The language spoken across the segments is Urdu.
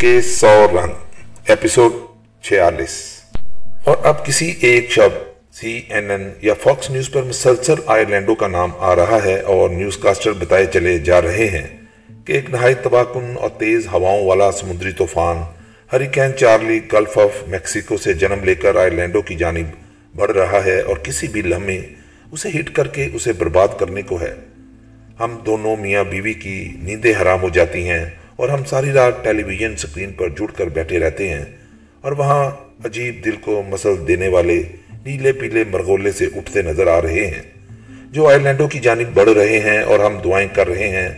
کے سو رنگ ایپیسوڈ چھیالیس۔ اور اب کسی ایک شب سی این این یا فاکس نیوز پر مسلسل آئرلینڈو کا نام آ رہا ہے اور نیوز کاسٹر بتائے چلے جا رہے ہیں کہ ایک نہایت تباکن اور تیز ہواؤں والا سمندری طوفان، hurricane Charlie, Gulf of Mexico سے جنم لے کر آئرلینڈو کی جانب بڑھ رہا ہے اور کسی بھی لمحے اسے ہٹ کر کے اسے برباد کرنے کو ہے۔ ہم دونوں میاں بیوی کی نیندیں حرام ہو جاتی ہیں۔ اور ہم ساری رات ٹیلی ویژن سکرین پر جڑ کر بیٹھے رہتے ہیں اور وہاں عجیب دل کو مسل دینے والے نیلے پیلے مرغولے سے اٹھتے نظر آ رہے ہیں، جو آئی لینڈوں کی جانب بڑھ رہے ہیں اور ہم دعائیں کر رہے ہیں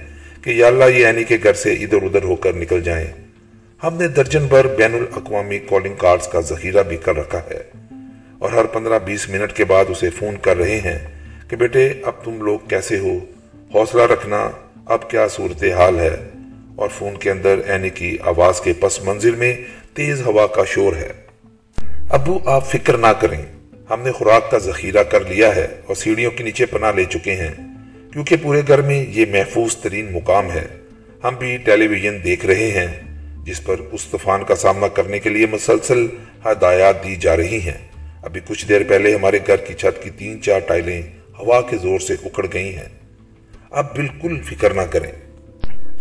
کہ یا اللہ یہ اینی کے گھر سے ادھر ادھر ہو کر نکل جائیں۔ ہم نے درجن بھر بین الاقوامی کالنگ کارڈز کا ذخیرہ بھی کر رکھا ہے اور ہر پندرہ بیس منٹ کے بعد اسے فون کر رہے ہیں کہ بیٹے، اب تم لوگ کیسے ہو؟ حوصلہ رکھنا، اب کیا صورتحال ہے؟ اور فون کے اندر اینی کی آواز کے پس منظر میں تیز ہوا کا شور ہے۔ ابو، آپ فکر نہ کریں۔ ہم نے خوراک کا ذخیرہ کر لیا ہے اور سیڑھیوں کے نیچے پناہ لے چکے ہیں۔ کیونکہ پورے گھر میں یہ محفوظ ترین مقام ہے۔ ہم بھی ٹیلی ویژن دیکھ رہے ہیں، جس پر اس طوفان کا سامنا کرنے کے لیے مسلسل ہدایات دی جا رہی ہیں۔ ابھی کچھ دیر پہلے ہمارے گھر کی چھت کی تین چار ٹائلیں ہوا کے زور سے اکڑ گئی ہیں۔ اب بالکل فکر نہ کریں۔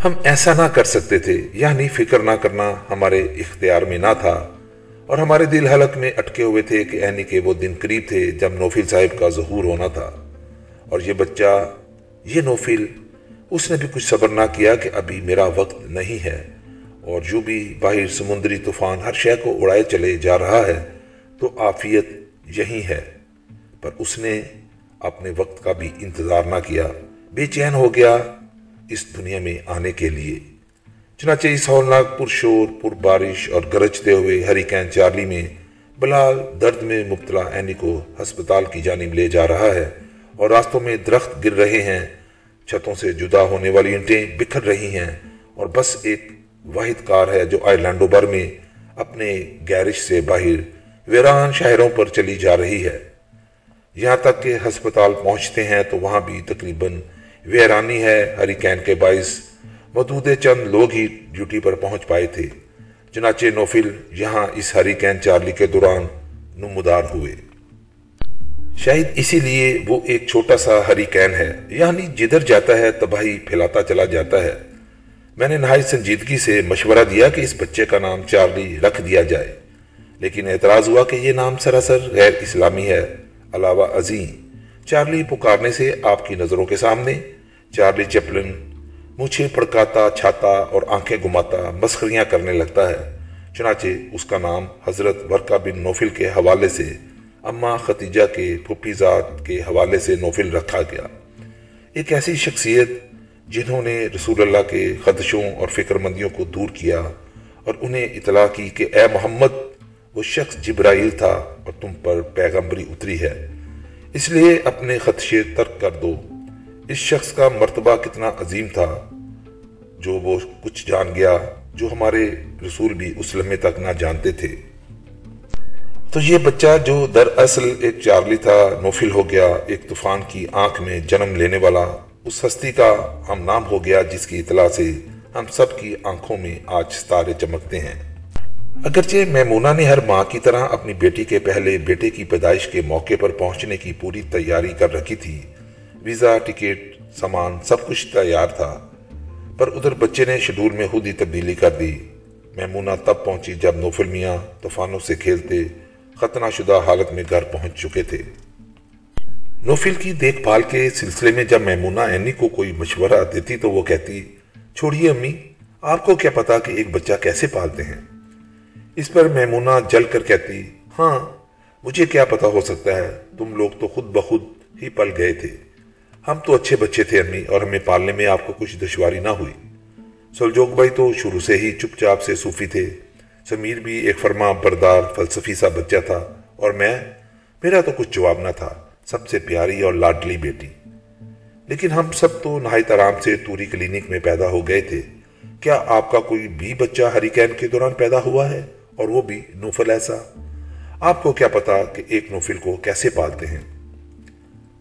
ہم ایسا نہ کر سکتے تھے یعنی فکر نہ کرنا ہمارے اختیار میں نہ تھا۔ اور ہمارے دل حلق میں اٹکے ہوئے تھے کہ اینی کے وہ دن قریب تھے جب نوفل صاحب کا ظہور ہونا تھا۔ اور یہ بچہ، یہ نوفل، اس نے بھی کچھ صبر نہ کیا کہ ابھی میرا وقت نہیں ہے۔ اور جو بھی باہر سمندری طوفان ہر شے کو اڑائے چلے جا رہا ہے، تو آفیت یہی ہے۔ پر اس نے اپنے وقت کا بھی انتظار نہ کیا۔ بے چین ہو گیا۔ اس دنیا میں آنے کے لیے۔ چنانچہ اس ہولناک پر شور پر بارش اور گرجتے ہوئے ہری کین چارلی میں بلال درد میں مبتلا اینی کو ہسپتال کی جانب لے جا رہا ہے اور راستوں میں درخت گر رہے ہیں۔ چھتوں سے جدا ہونے والی انٹیں بکھر رہی ہیں اور بس ایک واحد کار ہے جو آئرلینڈو بر میں اپنے گیرش سے باہر ویران شہروں پر چلی جا رہی ہے۔ یہاں تک کہ ہسپتال پہنچتے ہیں تو وہاں بھی تقریباً ویرانی ہے ہری کین کے باعث۔ مدود چند لوگ ہی ڈیوٹی پر پہنچ پائے تھے۔ چنانچہ نوفل یہاں اس ہری کین چارلی کے دوران نمودار ہوئے۔ شاید اسی لیے وہ ایک چھوٹا سا ہری کین ہے۔ یعنی جدھر جاتا ہے تباہی پھیلاتا چلا جاتا ہے۔ میں نے نہائی سنجیدگی سے مشورہ دیا کہ اس بچے کا نام چارلی رکھ دیا جائے۔ لیکن اعتراض ہوا کہ یہ نام سراسر غیر اسلامی ہے۔ علاوہ عظیم چارلی پکارنے سے آپ کی نظروں کے سامنے، چارلی چپلن مجھے پڑکاتا چھاتا اور آنکھیں گماتا مسخریاں کرنے لگتا ہے۔ چنانچہ اس کا نام حضرت ورکا بن نوفل کے حوالے سے اماں ختیجہ کے پھپھی ذات کے حوالے سے نوفل رکھا گیا۔ ایک ایسی شخصیت جنہوں نے رسول اللہ کے خدشوں اور فکر مندیوں کو دور کیا اور انہیں اطلاع کی کہ اے محمد، وہ شخص جبرائیل تھا اور تم پر پیغمبری اتری ہے۔ اس لیے اپنے خدشے ترک کر دو۔ اس شخص کا مرتبہ کتنا عظیم تھا، جو وہ کچھ جان گیا، جو ہمارے رسول بھی اس لمحے تک نہ جانتے تھے۔ تو یہ بچہ جو دراصل ایک چارلی تھا، نوفل ہو گیا، ایک طوفان کی آنکھ میں جنم لینے والا، اس ہستی کا ہم نام ہو گیا، جس کی اطلاع سے ہم سب کی آنکھوں میں آج ستارے چمکتے ہیں۔ اگرچہ میمونہ نے ہر ماں کی طرح اپنی بیٹی کے پہلے بیٹے کی پیدائش کے موقع پر پہنچنے کی پوری تیاری کر رکھی تھی۔ ویزا، ٹکٹ، سامان، سب کچھ تیار تھا۔ پر ادھر بچے نے شیڈول میں خود ہی تبدیلی کر دی۔ میمونہ تب پہنچی جب نوفل میاں طوفانوں سے کھیلتے خطنہ شدہ حالت میں گھر پہنچ چکے تھے۔ نوفل کی دیکھ بھال کے سلسلے میں جب میمونہ اینی کو کوئی مشورہ دیتی تو وہ کہتی، چھوڑیے امی، آپ کو کیا پتا کہ ایک بچہ کیسے پالتے ہیں؟ اس پر میمونہ جل کر کہتی ہاں مجھے کیا پتا ہو سکتا ہے، تم لوگ تو خود بخود ہی پل گئے تھے۔ ہم تو اچھے بچے تھے امی، اور ہمیں پالنے میں آپ کو کچھ دشواری نہ ہوئی۔ سلجوک بھائی تو شروع سے ہی چپ چاپ سے صوفی تھے۔ سمیر بھی ایک فرما بردار فلسفی سا بچہ تھا، اور میں، میرا تو کچھ جواب نہ تھا۔ سب سے پیاری اور لاڈلی بیٹی۔ لیکن ہم سب تو نہایت آرام سے توری کلینک میں پیدا ہو گئے تھے۔ کیا آپ کا کوئی بھی بچہ ہریکین کے دوران پیدا ہوا ہے؟ اور وہ بھی نوفل ایسا۔ آپ کو کیا پتا کہ ایک نوفل کو کیسے پالتے ہیں۔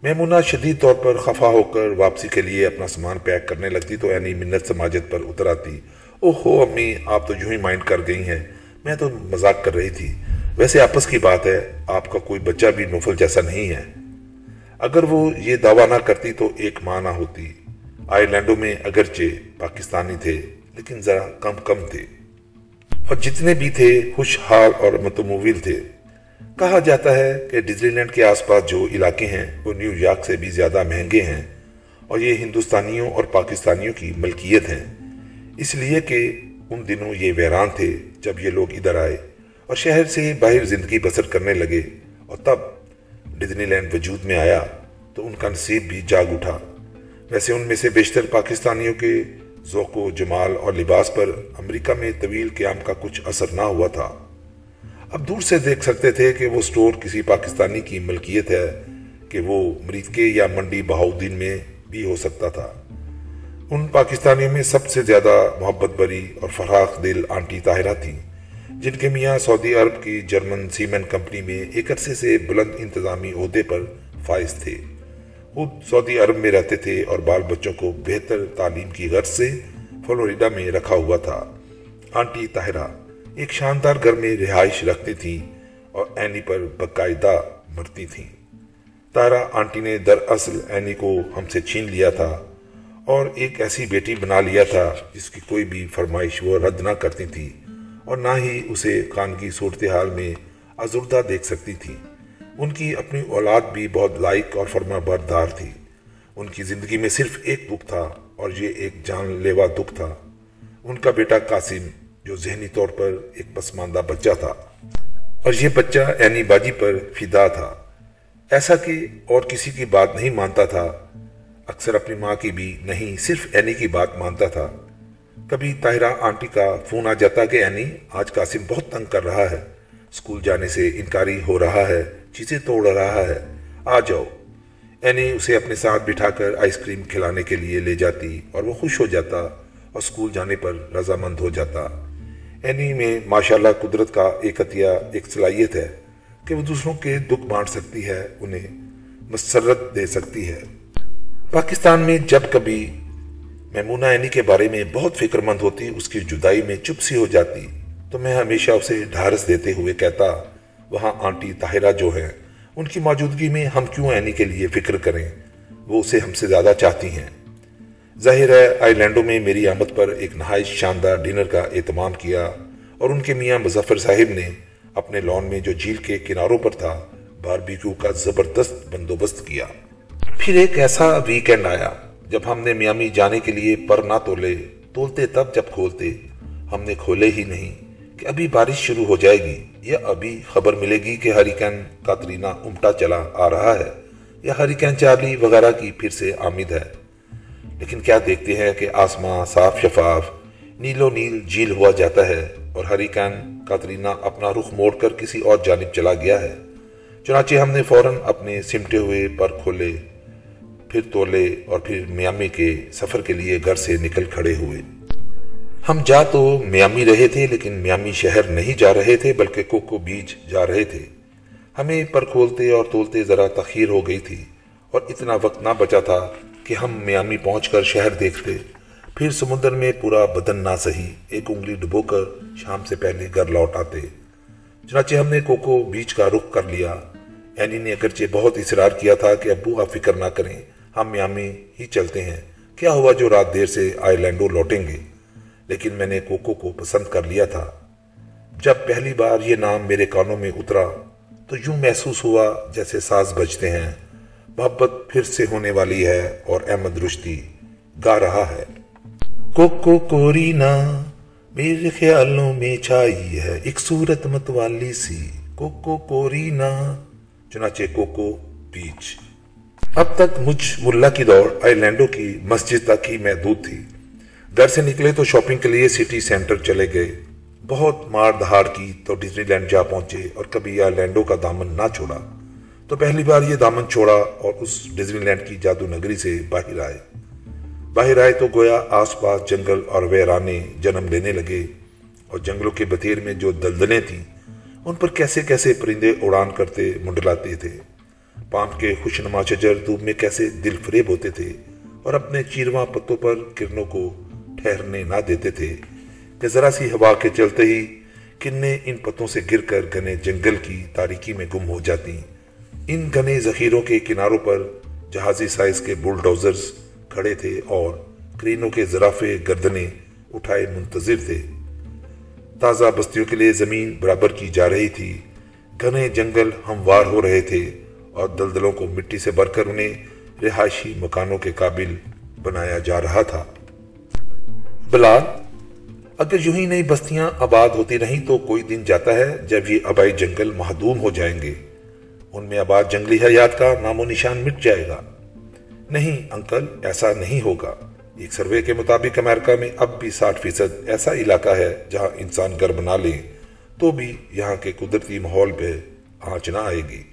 میمونہ شدید طور پر خفا ہو کر واپسی کے لیے اپنا سامان پیک کرنے لگتی تو اینی منت سماجت پر اتر آتی۔ او ہو امی، آپ تو یوں ہی مائنڈ کر گئی ہیں۔ میں تو مذاق کر رہی تھی۔ ویسے آپس کی بات ہے، آپ کا کوئی بچہ بھی نوفل جیسا نہیں ہے۔ اگر وہ یہ دعویٰ نہ کرتی تو ایک ماں نہ ہوتی۔ آئرلینڈوں میں اگرچہ پاکستانی تھے، لیکن ذرا کم کم تھے۔ اور جتنے بھی تھے خوشحال اور متمول تھے۔ کہا جاتا ہے کہ ڈزنی لینڈ کے آس پاس جو علاقے ہیں، وہ نیو یارک سے بھی زیادہ مہنگے ہیں اور یہ ہندوستانیوں اور پاکستانیوں کی ملکیت ہیں۔ اس لیے کہ ان دنوں یہ ویران تھے جب یہ لوگ ادھر آئے اور شہر سے باہر زندگی بسر کرنے لگے۔ اور تب ڈزنی لینڈ وجود میں آیا تو ان کا نصیب بھی جاگ اٹھا۔ ویسے ان میں سے بیشتر پاکستانیوں کے ذوق و جمال اور لباس پر امریکہ میں طویل قیام کا کچھ اثر نہ ہوا تھا۔ اب دور سے دیکھ سکتے تھے کہ وہ سٹور کسی پاکستانی کی ملکیت ہے کہ وہ مریدکے یا منڈی بہاؤدین میں بھی ہو سکتا تھا۔ ان پاکستانیوں میں سب سے زیادہ محبت بری اور فراخ دل آنٹی طاہرہ تھیں، جن کے میاں سعودی عرب کی جرمن سیمن کمپنی میں ایک عرصے سے بلند انتظامی عہدے پر فائز تھے۔ خود سعودی عرب میں رہتے تھے اور بال بچوں کو بہتر تعلیم کی غرض سے فلوریڈا میں رکھا ہوا تھا۔ آنٹی طاہرہ ایک شاندار گھر میں رہائش رکھتی تھی اور اینی پر باقاعدہ مرتی تھیں۔ تارا آنٹی نے دراصل اینی کو ہم سے چھین لیا تھا اور ایک ایسی بیٹی بنا لیا تھا جس کی کوئی بھی فرمائش وہ رد نہ کرتی تھی اور نہ ہی اسے کان کی صورتحال میں ازردہ دیکھ سکتی تھی۔ ان کی اپنی اولاد بھی بہت لائق اور فرما بردار تھی۔ ان کی زندگی میں صرف ایک دکھ تھا اور یہ ایک جان لیوا دکھ تھا۔ ان کا بیٹا قاسم، جو ذہنی طور پر ایک پسماندہ بچہ تھا۔ اور یہ بچہ اینی باجی پر فدا تھا۔ ایسا کہ اور کسی کی بات نہیں مانتا تھا۔ اکثر اپنی ماں کی بھی نہیں، صرف اینی کی بات مانتا تھا۔ کبھی طاہرہ آنٹی کا فون آ جاتا کہ اینی آج قاسم بہت تنگ کر رہا ہے۔ اسکول جانے سے انکاری ہو رہا ہے، چیزیں توڑ رہا ہے۔ آ جاؤ۔ اینی اسے اپنے ساتھ بٹھا کر آئس کریم کھلانے کے لیے لے جاتی اور وہ خوش ہو جاتا اور اسکول جانے پر رضامند ہو جاتا۔ اینی میں ماشاءاللہ قدرت کا ایک عطیہ، ایک صلاحیت ہے کہ وہ دوسروں کے دکھ بانٹ سکتی ہے، انہیں مسرت دے سکتی ہے۔ پاکستان میں جب کبھی میمونہ اینی کے بارے میں بہت فکر مند ہوتی، اس کی جدائی میں چپ سی ہو جاتی۔ تو میں ہمیشہ اسے ڈھارس دیتے ہوئے کہتا، وہاں آنٹی طاہرہ جو ہیں، ان کی موجودگی میں ہم کیوں اینی کے لیے فکر کریں؟ وہ اسے ہم سے زیادہ چاہتی ہیں. ظاہر ہے آئی لینڈوں میں میری آمد پر ایک نہایت شاندار ڈنر کا اہتمام کیا اور ان کے میاں مظفر صاحب نے اپنے لون میں جو جھیل کے کناروں پر تھا، باربیکیو کا زبردست بندوبست کیا۔ پھر ایک ایسا ویکینڈ آیا، جب ہم نے میامی جانے کے لیے پر نہ تولے، تولتے تب جب کھولتے، ہم نے کھولے ہی نہیں۔ کہ ابھی بارش شروع ہو جائے گی، یا ابھی خبر ملے گی کہ ہریکین کاترینا امٹا چلا آ رہا ہے، یا ہریکین چارلی وغیرہ کی پھر سے آمد ہے۔ لیکن کیا دیکھتے ہیں کہ آسمان صاف شفاف نیلو نیل جھیل ہوا جاتا ہے اور ہریکین کاترینا اپنا رخ موڑ کر کسی اور جانب چلا گیا ہے۔ چنانچہ ہم نے فوراً اپنے سمٹے ہوئے پر کھولے، پھر تولے اور پھر میامی کے سفر کے لیے گھر سے نکل کھڑے ہوئے۔ ہم جا تو میامی رہے تھے، لیکن میامی شہر نہیں جا رہے تھے، بلکہ کوکو بیچ جا رہے تھے۔ ہمیں پر کھولتے اور تولتے ذرا تخیر ہو گئی تھی، اور اتنا وقت نہ بچا تھا کہ ہم میامی پہنچ کر شہر دیکھتے۔ پھر سمندر میں پورا بدن نہ سہی ایک انگلی ڈبو کر شام سے پہلے گھر لوٹ آتے۔ چنانچہ ہم نے کوکو بیچ کا رخ کر لیا۔ اینی نے اگرچہ بہت اصرار کیا تھا کہ ابو آپ فکر نہ کریں، ہم میامی ہی چلتے ہیں۔ کیا ہوا جو رات دیر سے آئی لینڈو لوٹیں گے؟ لیکن میں نے کوکو کو پسند کر لیا تھا۔ جب پہلی بار یہ نام میرے کانوں میں اترا، تو یوں محسوس ہوا جیسے ساز بجتے ہیں۔ محبت پھر سے ہونے والی ہے اور احمد رشتی گا رہا ہے۔ کوکو کورینا میرے خیالوں میں چھائی ہے۔ ایک صورت متوالی سی۔ کوکو کورینا چنانچہ کوکو بیچ۔ اب تک مجھ ملا کی دوڑ آئی لینڈو کی مسجد تک ہی محدود تھی۔ گھر سے نکلے تو شاپنگ کے لیے سٹی سینٹر چلے گئے۔ بہت مار دہاڑ کی تو ڈزنی لینڈ جا پہنچے اور کبھی آئی لینڈو کا دامن نہ چھوڑا۔ تو پہلی بار یہ دامن چھوڑا اور اس ڈزنی لینڈ کی جادو نگری سے باہر آئے۔ باہر آئے تو گویا آس پاس جنگل اور ویرانے جنم لینے لگے۔ اور جنگلوں کے بطیر میں جو دلدلیں تھیں، ان پر کیسے کیسے پرندے اڑان کرتے منڈلاتے تھے۔ پام کے خوشنما شجر دھوپ میں کیسے دل فریب ہوتے تھے اور اپنے چیرواں پتوں پر کرنوں کو ٹھہرنے نہ دیتے تھے۔ کہ ذرا سی ہوا کے چلتے ہی کننے ان پتوں سے گر کر گنے جنگل کی تاریکی میں گم ہو جاتی۔ ان گنے ذخیروں کے کناروں پر جہازی سائز کے بلڈوزرز کھڑے تھے اور کرینوں کے زرافے گردنے اٹھائے منتظر تھے۔ تازہ بستیوں کے لیے زمین برابر کی جا رہی تھی۔ گھنے جنگل ہموار ہو رہے تھے اور دلدلوں کو مٹی سے بھر کر انہیں رہائشی مکانوں کے قابل بنایا جا رہا تھا۔ بلال، اگر یوں ہی نئی بستیاں آباد ہوتی نہیں تو کوئی دن جاتا ہے جب یہ آبائی جنگل محدوم ہو جائیں گے۔ ان میں آباد جنگلی حیات کا نام و نشان مٹ جائے گا۔ نہیں انکل، ایسا نہیں ہوگا۔ ایک سروے کے مطابق امریکہ میں اب بھی ساٹھ فیصد ایسا علاقہ ہے جہاں انسان گھر بنا لے تو بھی یہاں کے قدرتی ماحول پہ آنچ نہ آئے گی۔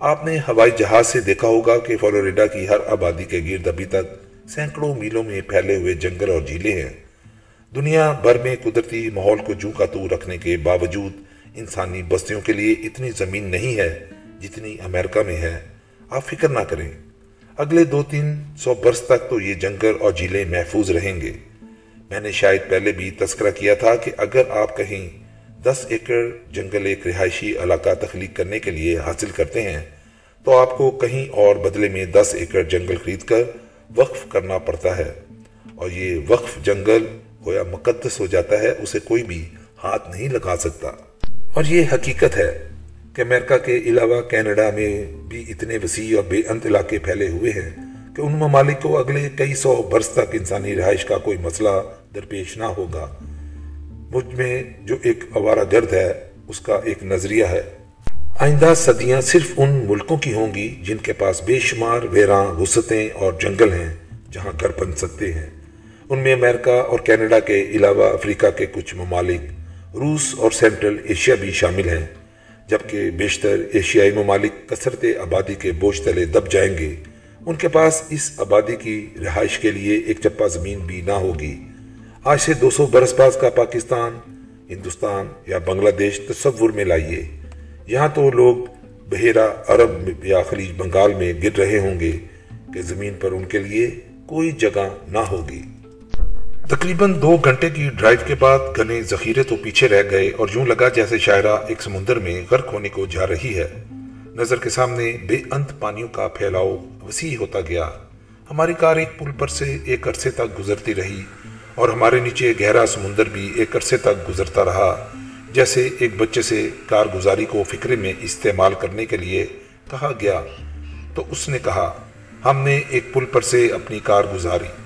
آپ نے ہوائی جہاز سے دیکھا ہوگا کہ فلوریڈا کی ہر آبادی کے گرد ابھی تک سینکڑوں میلوں میں پھیلے ہوئے جنگل اور جھیلیں ہیں۔ دنیا بھر میں قدرتی ماحول کو جو کا تو رکھنے کے باوجود انسانی بستیوں کے لیے اتنی زمین نہیں ہے جتنی امریکہ میں ہے۔ آپ فکر نہ کریں۔ اگلے دو تین سو برس تک تو یہ جنگل اور جھیلیں محفوظ رہیں گے۔ میں نے شاید پہلے بھی تذکرہ کیا تھا کہ اگر آپ کہیں دس ایکڑ جنگل ایک رہائشی علاقہ تخلیق کرنے کے لیے حاصل کرتے ہیں، تو آپ کو کہیں اور بدلے میں دس ایکڑ جنگل خرید کر وقف کرنا پڑتا ہے۔ اور یہ وقف جنگل گویا مقدس ہو جاتا ہے، اسے کوئی بھی ہاتھ نہیں لگا سکتا۔ اور یہ حقیقت ہے کہ امریکہ کے علاوہ کینیڈا میں بھی اتنے وسیع اور بے انت علاقے پھیلے ہوئے ہیں کہ ان ممالک کو اگلے کئی سو برس تک انسانی رہائش کا کوئی مسئلہ درپیش نہ ہوگا۔ مجھ میں جو ایک اوارہ گرد ہے، اس کا ایک نظریہ ہے۔ آئندہ صدیاں صرف ان ملکوں کی ہوں گی جن کے پاس بے شمار ویراں، وسطیں اور جنگل ہیں جہاں گھر بن سکتے ہیں۔ ان میں امریکہ اور کینیڈا کے علاوہ افریقہ کے کچھ ممالک، روس اور سینٹرل ایشیا بھی شامل ہیں۔ جبکہ بیشتر ایشیائی ممالک کثرت آبادی کے بوجھ تلے دب جائیں گے، ان کے پاس اس آبادی کی رہائش کے لیے ایک چپا زمین بھی نہ ہوگی۔ آج سے دو سو برس باز کا پاکستان، ہندوستان یا بنگلہ دیش تصور میں لائیے۔ یہاں تو لوگ بحیرہ عرب یا خلیج بنگال میں گر رہے ہوں گے کہ زمین پر ان کے لیے کوئی جگہ نہ ہوگی۔ تقریباً دو گھنٹے کی ڈرائیو کے بعد گنے ذخیرے تو پیچھے رہ گئے اور یوں لگا جیسے شاعرہ ایک سمندر میں غرق ہونے کو جا رہی ہے۔ نظر کے سامنے بے انت پانیوں کا پھیلاؤ وسیع ہوتا گیا۔ ہماری کار ایک پل پر سے ایک عرصے تک گزرتی رہی اور ہمارے نیچے گہرا سمندر بھی ایک عرصے تک گزرتا رہا، جیسے ایک بچے سے کارگزاری کو فکرے میں استعمال کرنے کے لیے کہا گیا۔ تو اس نے کہا، ہم نے ایک پل پر سے اپنی کار گزاری۔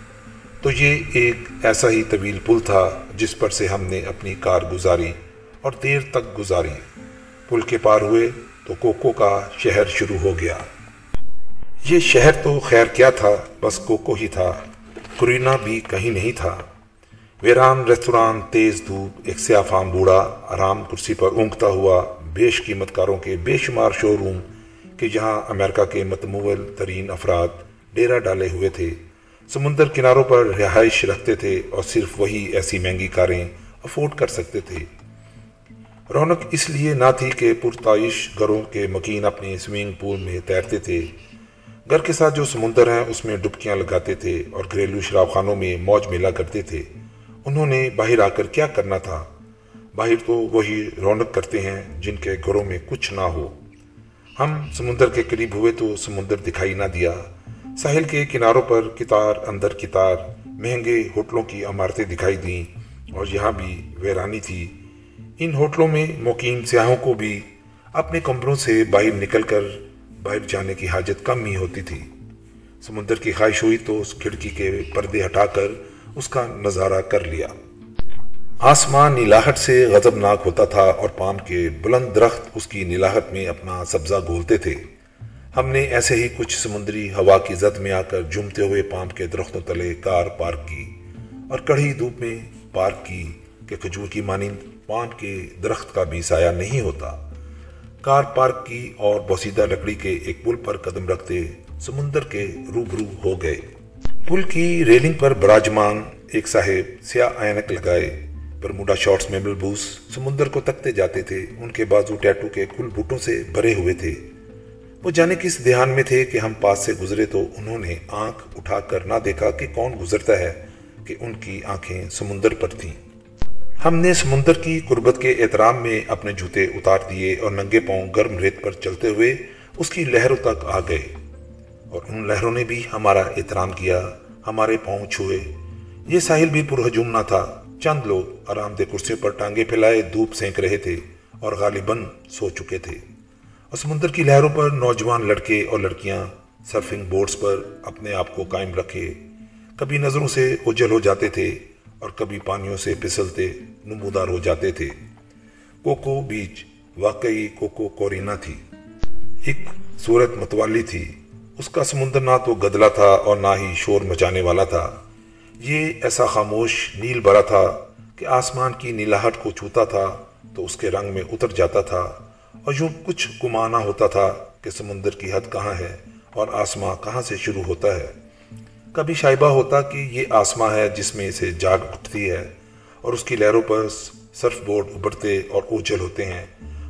تو یہ ایک ایسا ہی طویل پل تھا جس پر سے ہم نے اپنی کار گزاری اور دیر تک گزاری۔ پل کے پار ہوئے تو کوکو کا شہر شروع ہو گیا۔ یہ شہر تو خیر کیا تھا، بس کوکو ہی تھا۔ کرینا بھی کہیں نہیں تھا۔ ویران ریستوران تیز دھوپ، ایک سیاہ فام بوڑھا آرام کرسی پر اونگتا ہوا بیش قیمت کاروں کے بے شمار شو روم کہ جہاں امریکہ کے متمول ترین افراد ڈیرا ڈالے ہوئے تھے۔ سمندر کناروں پر رہائش رکھتے تھے اور صرف وہی ایسی مہنگی کاریں افورڈ کر سکتے تھے۔ رونق اس لیے نہ تھی کہ پرتائش گھروں کے مکین اپنے سوئنگ پول میں تیرتے تھے۔ گھر کے ساتھ جو سمندر ہیں، اس میں ڈبکیاں لگاتے تھے اور گھریلو شراب خانوں میں موج ملا کرتے تھے۔ انہوں نے باہر آ کر کیا کرنا تھا؟ باہر تو وہی رونق کرتے ہیں جن کے گھروں میں کچھ نہ ہو۔ ہم سمندر کے قریب ہوئے تو سمندر دکھائی نہ دیا۔ ساحل کے کناروں پر کتار اندر کتار مہنگے ہوٹلوں کی عمارتیں دکھائی دیں اور یہاں بھی ویرانی تھی۔ ان ہوٹلوں میں مقیم سیاحوں کو بھی اپنے کمروں سے باہر نکل کر باہر جانے کی حاجت کم ہی ہوتی تھی۔ سمندر کی خواہش ہوئی تو اس کھڑکی کے پردے ہٹا کر اس کا نظارہ کر لیا۔ آسمان نیلاہٹ سے غضبناک ہوتا تھا اور پام کے بلند درخت اس کی نیلاہٹ میں اپنا سبزہ گولتے تھے۔ ہم نے ایسے ہی کچھ سمندری ہوا کی زد میں آ کر جمتے ہوئے پام کے درختوں تلے کار پارک کی اور کڑھی دھوپ میں پارک کی کہ کھجور کی مانند پان کے درخت کا بھی سایہ نہیں ہوتا۔ کار پارک کی اور بوسیدہ لکڑی کے ایک پل پر قدم رکھتے سمندر کے روبرو ہو گئے۔ پل کی ریلنگ پر براجمان ایک صاحب سیاہ اینک لگائے۔ برموڈا شارٹس میں ملبوس سمندر کو تکتے جاتے تھے۔ ان کے بازو ٹیٹو کے کل بوٹوں سے بھرے ہوئے تھے۔ وہ جانے کس دھیان میں تھے کہ ہم پاس سے گزرے تو انہوں نے آنکھ اٹھا کر نہ دیکھا کہ کون گزرتا ہے کہ ان کی آنکھیں سمندر پر تھیں۔ ہم نے سمندر کی قربت کے احترام میں اپنے جوتے اتار دیے اور ننگے پاؤں گرم ریت پر چلتے ہوئے اس کی لہروں تک آ گئے۔ اور ان لہروں نے بھی ہمارا احترام کیا، ہمارے پاؤں چھوئے۔ یہ ساحل بھی پرہجوم نہ تھا۔ چند لوگ آرام دہ کرسیوں پر ٹانگے پھیلائے دھوپ سینک رہے تھے اور غالباً سو چکے تھے۔ اور سمندر کی لہروں پر نوجوان لڑکے اور لڑکیاں سرفنگ بورڈز پر اپنے آپ کو قائم رکھے۔ کبھی نظروں سے اجل ہو جاتے تھے اور کبھی پانیوں سے پھسلتے نمودار ہو جاتے تھے۔ کوکو بیچ واقعی کوکو کورینا تھی۔ ایک صورت متوالی تھی۔ اس کا سمندر نہ تو گدلا تھا اور نہ ہی شور مچانے والا تھا۔ یہ ایسا خاموش نیل بھرا تھا کہ آسمان کی نیلاہٹ کو چھوتا تھا تو اس کے رنگ میں اتر جاتا تھا۔ اور یوں کچھ گمانا ہوتا تھا کہ سمندر کی حد کہاں ہے اور آسمان کہاں سے شروع ہوتا ہے، کبھی شائبہ ہوتا کہ یہ آسماں ہے جس میں اسے جاگ اٹھتی ہے اور اس کی لہروں پر سرف بورڈ ابھرتے اور اوجل ہوتے ہیں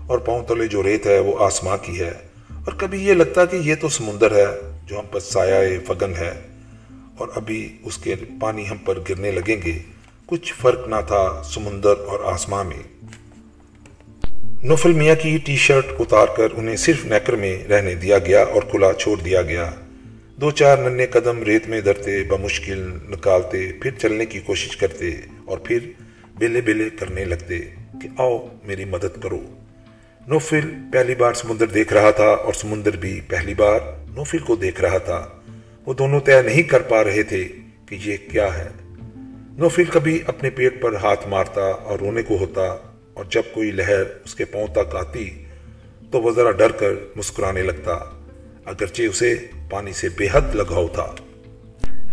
اور پاؤں تلے جو ریت ہے وہ آسماں کی ہے۔ اور کبھی یہ لگتا کہ یہ تو سمندر ہے جو ہم پر سایہ فگن ہے اور ابھی اس کے پانی ہم پر گرنے لگیں گے۔ کچھ فرق نہ تھا سمندر اور آسماں میں۔ نوفل میاں کی ٹی شرٹ اتار کر انہیں صرف نیکر میں رہنے دیا گیا اور کھلا چھوڑ دیا گیا۔ دو چار ننے قدم ریت میں درتے، بمشکل نکالتے، پھر چلنے کی کوشش کرتے اور پھر بیلے بیلے کرنے لگتے کہ آؤ میری مدد کرو۔ نوفل پہلی بار سمندر دیکھ رہا تھا اور سمندر بھی پہلی بار نوفل کو دیکھ رہا تھا۔ وہ دونوں طے نہیں کر پا رہے تھے کہ یہ کیا ہے۔ نوفل کبھی اپنے پیٹ پر ہاتھ مارتا اور رونے کو ہوتا اور جب کوئی لہر اس کے پاؤں تک آتی تو وہ ذرا ڈر کر مسکرانے لگتا، اگرچہ اسے پانی سے بے حد لگاؤ تھا۔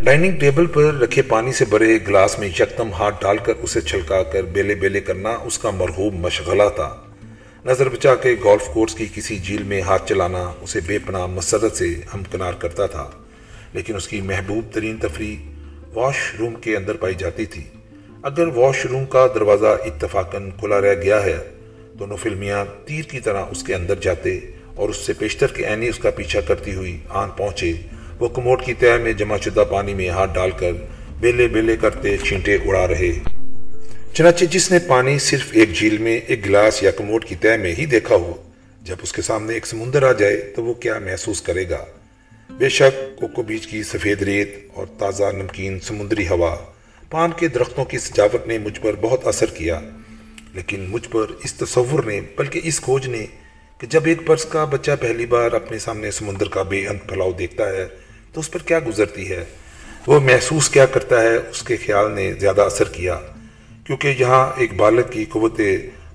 ڈائننگ ٹیبل پر رکھے پانی سے بڑے گلاس میں یکدم ہاتھ ڈال کر اسے چھلکا کر بیلے بیلے کرنا اس کا مرغوب مشغلہ تھا۔ نظر بچا کے گولف کورس کی کسی جھیل میں ہاتھ چلانا اسے بے پناہ مسرت سے ہمکنار کرتا تھا، لیکن اس کی محبوب ترین تفریح واش روم کے اندر پائی جاتی تھی۔ اگر واش روم کا دروازہ اتفاقاً کھلا رہ گیا ہے تو نوفلمیاں تیر کی طرح اس کے اندر جاتے اور اس سے پیشتر کے عینی اس کا پیچھا کرتی ہوئی آن پہنچے۔ وہ کموٹ کی تہ میں جمع شدہ پانی میں ہاتھ ڈال کر بیلے بیلے کرتے چھینٹے اڑا رہے۔ چنانچہ جس نے پانی صرف ایک جھیل میں، ایک گلاس یا کموٹ کی تہ میں ہی دیکھا ہو، جب اس کے سامنے ایک سمندر آ جائے تو وہ کیا محسوس کرے گا؟ بے شک کوکو بیچ کی سفید ریت اور تازہ نمکین سمندری ہوا۔ پان کے درختوں کی سجاوٹ نے مجھ پر بہت اثر کیا، لیکن مجھ پر اس تصور نے، بلکہ اس کھوج نے، کہ جب ایک برس کا بچہ پہلی بار اپنے سامنے سمندر کا بے انت پھلاؤ دیکھتا ہے، تو اس پر کیا گزرتی ہے؟ وہ محسوس کیا کرتا ہے، اس کے خیال نے زیادہ اثر کیا، کیونکہ یہاں ایک بالغ کی قوت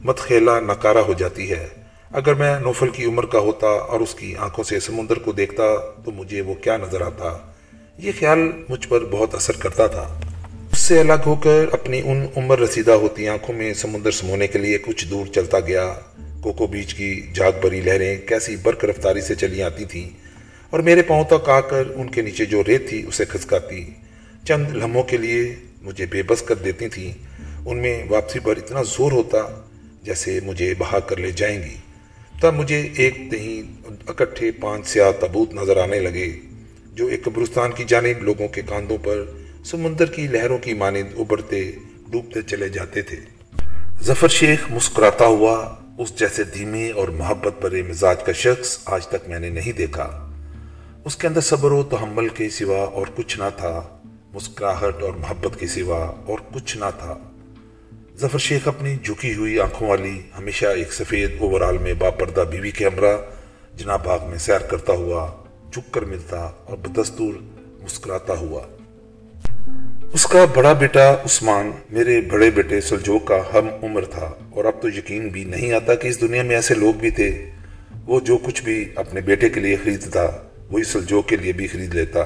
متخیلہ نکارہ ہو جاتی ہے۔ اگر میں نوفل کی عمر کا ہوتا اور اس کی آنکھوں سے سمندر کو دیکھتا، تو مجھے وہ کیا نظر آتا؟ یہ خیال مجھ پر بہت اثر کرتا تھا۔ اس سے الگ ہو کر اپنی ان عمر رسیدہ ہوتی آنکھوں میں سمندر سمونے کے لیے کچھ دور چلتا گیا۔ کوکو بیچ کی جاگ بری لہریں کیسی برق رفتاری سے چلی آتی تھیں اور میرے پاؤں تک آ کر ان کے نیچے جو ریت تھی اسے کھسکاتی۔ چند لمحوں کے لیے مجھے بے بس کر دیتی تھیں۔ ان میں واپسی پر اتنا زور ہوتا جیسے مجھے بہا کر لے جائیں گی۔ تب مجھے ایک دہیں اکٹھے پانچ سیاہ تبوت نظر آنے لگے جو ایک قبرستان کی جانب لوگوں کے کاندھوں پر سمندر کی لہروں کی مانند ابھرتے، ڈوبتے چلے جاتے تھے۔ ظفر شیخ مسکراتا ہوا اس جیسے دھیمے اور محبت برے مزاج کا شخص آج تک میں نے نہیں دیکھا۔ اس کے اندر صبر و تحمل کے سوا اور کچھ نہ تھا۔ مسکراہٹ اور محبت کے سوا اور کچھ نہ تھا۔ ظفر شیخ اپنی جھکی ہوئی آنکھوں والی ہمیشہ ایک سفید اوورال میں باپردہ بیوی کے ہمراہ، جناب باغ میں سیر کرتا ہوا، جھک کر ملتا اور بدستور مسکراتا ہوا۔ اس کا بڑا بیٹا عثمان، میرے بڑے بیٹے سلجو کا ہم عمر تھا، اور اب تو یقین بھی نہیں آتا کہ اس دنیا میں ایسے لوگ بھی تھے۔ وہ جو کچھ بھی اپنے بیٹے کے لیے خریدتا، وہی سلجو کے لیے بھی خرید لیتا۔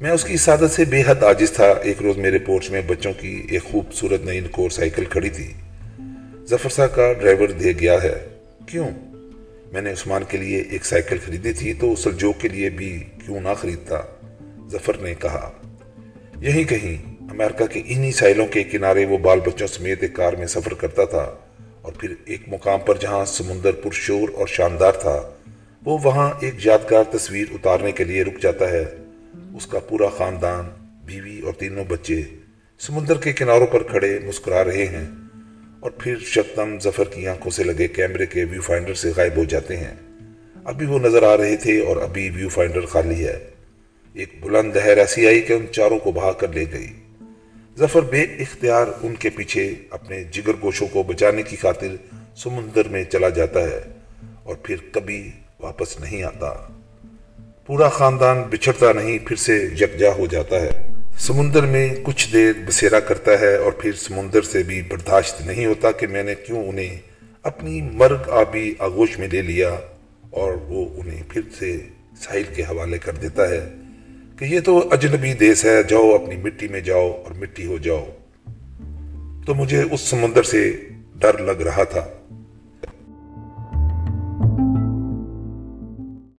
میں اس کی سعادت سے بے حد عاجز تھا۔ ایک روز میرے پورچ میں بچوں کی ایک خوبصورت نئی نکور سائیکل کھڑی تھی۔ ظفر کا ڈرائیور دے گیا ہے۔ کیوں؟ میں نے عثمان کے لیے ایک سائیکل خریدی تھی تو سلجو کے لیے بھی کیوں نہ خریدتا؟ ظفر نے کہا۔ یہی کہیں، امریکہ کے انہی ساحلوں کے کنارے وہ بال بچوں سمیت ایک کار میں سفر کرتا تھا اور پھر ایک مقام پر جہاں سمندر پرشور اور شاندار تھا، وہ وہاں ایک یادگار تصویر اتارنے کے لیے رک جاتا ہے۔ اس کا پورا خاندان، بیوی اور تینوں بچے سمندر کے کناروں پر کھڑے مسکرا رہے ہیں اور پھر شکتم ظفر کی آنکھوں سے لگے کیمرے کے ویو فائنڈر سے غائب ہو جاتے ہیں۔ ابھی وہ نظر آ رہے تھے اور ابھی ویو فائنڈر خالی ہے۔ ایک بلند دہر ایسی آئی کہ ان چاروں کو بہا کر لے گئی۔ ظفر بے اختیار ان کے پیچھے اپنے جگر گوشوں کو بچانے کی خاطر سمندر میں چلا جاتا ہے اور پھر کبھی واپس نہیں آتا۔ پورا خاندان بچھڑتا نہیں، پھر سے یکجا ہو جاتا ہے۔ سمندر میں کچھ دیر بسیرا کرتا ہے اور پھر سمندر سے بھی برداشت نہیں ہوتا کہ میں نے کیوں انہیں اپنی مرگ آبی آگوش میں لے لیا اور وہ انہیں پھر سے ساحل کے حوالے کر دیتا ہے۔ کہ یہ تو اجنبی دیس ہے، جاؤ اپنی مٹی میں جاؤ اور مٹی ہو جاؤ۔ تو مجھے اس سمندر سے ڈر لگ رہا تھا۔